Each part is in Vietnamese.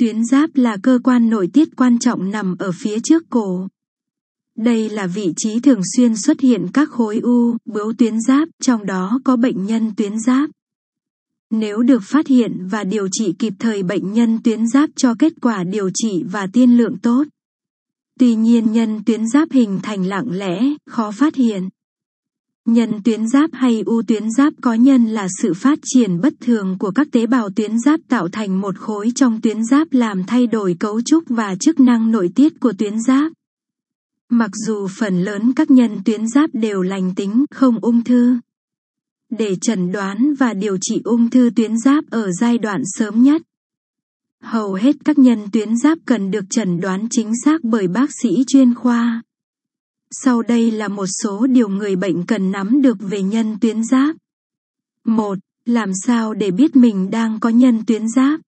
Tuyến giáp là cơ quan nội tiết quan trọng nằm ở phía trước cổ. Đây là vị trí thường xuyên xuất hiện các khối u, bướu tuyến giáp, trong đó có bệnh nhân tuyến giáp. Nếu được phát hiện và điều trị kịp thời bệnh nhân tuyến giáp cho kết quả điều trị và tiên lượng tốt. Tuy nhiên nhân tuyến giáp hình thành lặng lẽ, khó phát hiện. Nhân tuyến giáp hay u tuyến giáp có nhân là sự phát triển bất thường của các tế bào tuyến giáp tạo thành một khối trong tuyến giáp làm thay đổi cấu trúc và chức năng nội tiết của tuyến giáp. Mặc dù phần lớn các nhân tuyến giáp đều lành tính, không ung thư. Để chẩn đoán và điều trị ung thư tuyến giáp ở giai đoạn sớm nhất. Hầu hết các nhân tuyến giáp cần được chẩn đoán chính xác bởi bác sĩ chuyên khoa. Sau đây là một số điều người bệnh cần nắm được về nhân tuyến giáp. 1. Làm sao để biết mình đang có nhân tuyến giáp?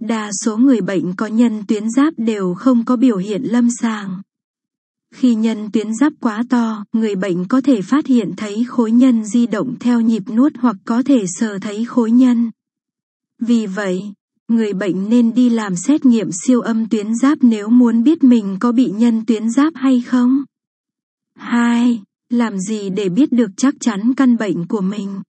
Đa số người bệnh có nhân tuyến giáp đều không có biểu hiện lâm sàng. Khi nhân tuyến giáp quá to, người bệnh có thể phát hiện thấy khối nhân di động theo nhịp nuốt hoặc có thể sờ thấy khối nhân. Vì vậy, người bệnh nên đi làm xét nghiệm siêu âm tuyến giáp nếu muốn biết mình có bị nhân tuyến giáp hay không. 2. Làm gì để biết được chắc chắn căn bệnh của mình?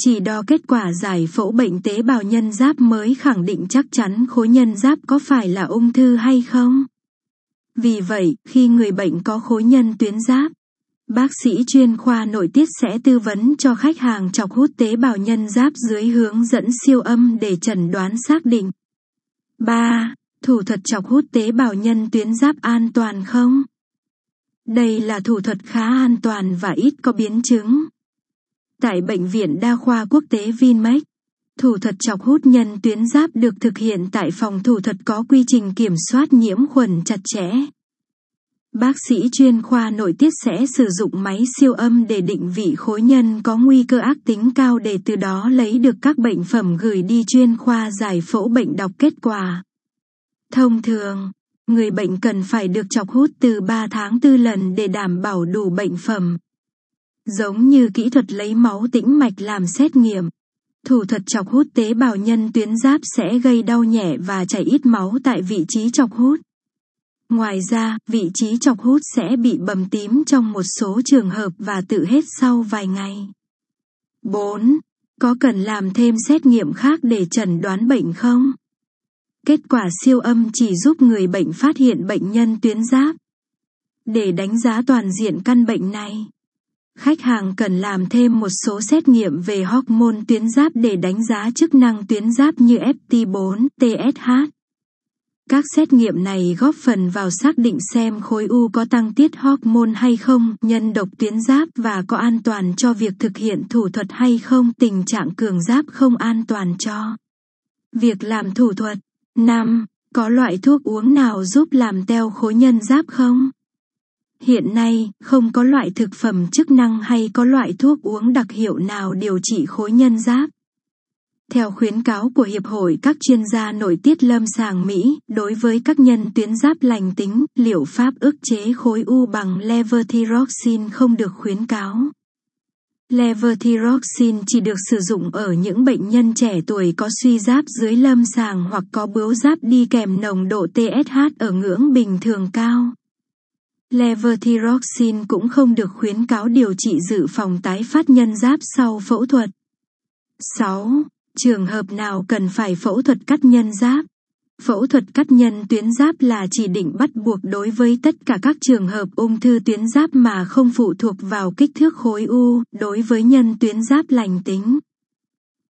Chỉ đo kết quả giải phẫu bệnh tế bào nhân giáp mới khẳng định chắc chắn khối nhân giáp có phải là ung thư hay không. Vì vậy, khi người bệnh có khối nhân tuyến giáp, bác sĩ chuyên khoa nội tiết sẽ tư vấn cho khách hàng chọc hút tế bào nhân giáp dưới hướng dẫn siêu âm để chẩn đoán xác định. 3. Thủ thuật chọc hút tế bào nhân tuyến giáp an toàn không? Đây là thủ thuật khá an toàn và ít có biến chứng. Tại Bệnh viện Đa khoa Quốc tế Vinmec, thủ thuật chọc hút nhân tuyến giáp được thực hiện tại phòng thủ thuật có quy trình kiểm soát nhiễm khuẩn chặt chẽ. Bác sĩ chuyên khoa nội tiết sẽ sử dụng máy siêu âm để định vị khối nhân có nguy cơ ác tính cao để từ đó lấy được các bệnh phẩm gửi đi chuyên khoa giải phẫu bệnh đọc kết quả. Thông thường, người bệnh cần phải được chọc hút từ 3 tháng 4 lần để đảm bảo đủ bệnh phẩm. Giống như kỹ thuật lấy máu tĩnh mạch làm xét nghiệm. Thủ thuật chọc hút tế bào nhân tuyến giáp sẽ gây đau nhẹ và chảy ít máu tại vị trí chọc hút. Ngoài ra, vị trí chọc hút sẽ bị bầm tím trong một số trường hợp và tự hết sau vài ngày. 4. Có cần làm thêm xét nghiệm khác để chẩn đoán bệnh không? Kết quả siêu âm chỉ giúp người bệnh phát hiện bệnh nhân tuyến giáp. Để đánh giá toàn diện căn bệnh này, khách hàng cần làm thêm một số xét nghiệm về hormone tuyến giáp để đánh giá chức năng tuyến giáp như FT4, TSH. Các xét nghiệm này góp phần vào xác định xem khối u có tăng tiết hormone hay không, nhân độc tuyến giáp và có an toàn cho việc thực hiện thủ thuật hay không, tình trạng cường giáp không an toàn cho việc làm thủ thuật. 5. Có loại thuốc uống nào giúp làm teo khối nhân giáp không? Hiện nay, không có loại thực phẩm chức năng hay có loại thuốc uống đặc hiệu nào điều trị khối nhân giáp. Theo khuyến cáo của Hiệp hội các chuyên gia nội tiết lâm sàng Mỹ, đối với các nhân tuyến giáp lành tính, liệu pháp ức chế khối u bằng levothyroxine không được khuyến cáo. Levothyroxine chỉ được sử dụng ở những bệnh nhân trẻ tuổi có suy giáp dưới lâm sàng hoặc có bướu giáp đi kèm nồng độ TSH ở ngưỡng bình thường cao. Levothyroxine cũng không được khuyến cáo điều trị dự phòng tái phát nhân giáp sau phẫu thuật. 6. Trường hợp nào cần phải phẫu thuật cắt nhân giáp? Phẫu thuật cắt nhân tuyến giáp là chỉ định bắt buộc đối với tất cả các trường hợp ung thư tuyến giáp mà không phụ thuộc vào kích thước khối u, đối với nhân tuyến giáp lành tính.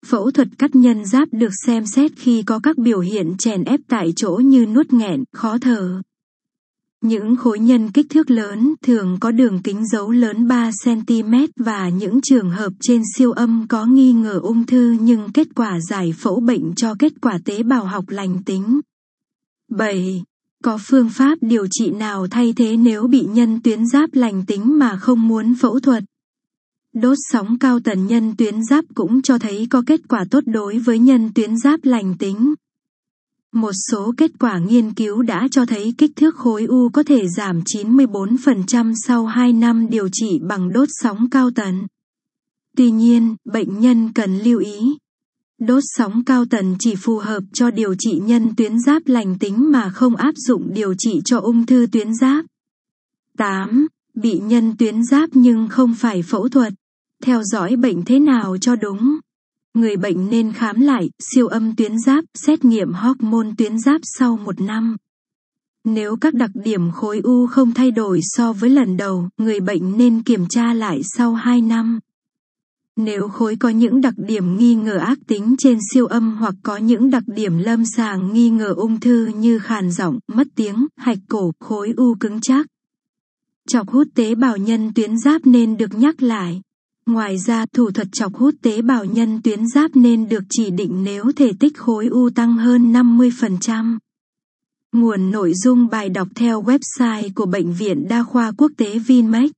Phẫu thuật cắt nhân giáp được xem xét khi có các biểu hiện chèn ép tại chỗ như nuốt nghẹn, khó thở. Những khối nhân kích thước lớn thường có đường kính dấu lớn 3cm và những trường hợp trên siêu âm có nghi ngờ ung thư nhưng kết quả giải phẫu bệnh cho kết quả tế bào học lành tính. 7. Có phương pháp điều trị nào thay thế nếu bị nhân tuyến giáp lành tính mà không muốn phẫu thuật? Đốt sóng cao tần nhân tuyến giáp cũng cho thấy có kết quả tốt đối với nhân tuyến giáp lành tính. Một số kết quả nghiên cứu đã cho thấy kích thước khối u có thể giảm 94% sau 2 năm điều trị bằng đốt sóng cao tần. Tuy nhiên, bệnh nhân cần lưu ý. Đốt sóng cao tần chỉ phù hợp cho điều trị nhân tuyến giáp lành tính mà không áp dụng điều trị cho ung thư tuyến giáp. 8. Bị nhân tuyến giáp nhưng không phải phẫu thuật. Theo dõi bệnh thế nào cho đúng? Người bệnh nên khám lại, siêu âm tuyến giáp, xét nghiệm hormone tuyến giáp sau một năm. Nếu các đặc điểm khối u không thay đổi so với lần đầu, người bệnh nên kiểm tra lại sau 2 năm. Nếu khối có những đặc điểm nghi ngờ ác tính trên siêu âm hoặc có những đặc điểm lâm sàng nghi ngờ ung thư như khàn giọng, mất tiếng, hạch cổ, khối u cứng chắc. Chọc hút tế bào nhân tuyến giáp nên được nhắc lại. Ngoài ra, thủ thuật chọc hút tế bào nhân tuyến giáp nên được chỉ định nếu thể tích khối u tăng hơn 50%. Nguồn nội dung bài đọc theo website của Bệnh viện Đa khoa Quốc tế Vinmec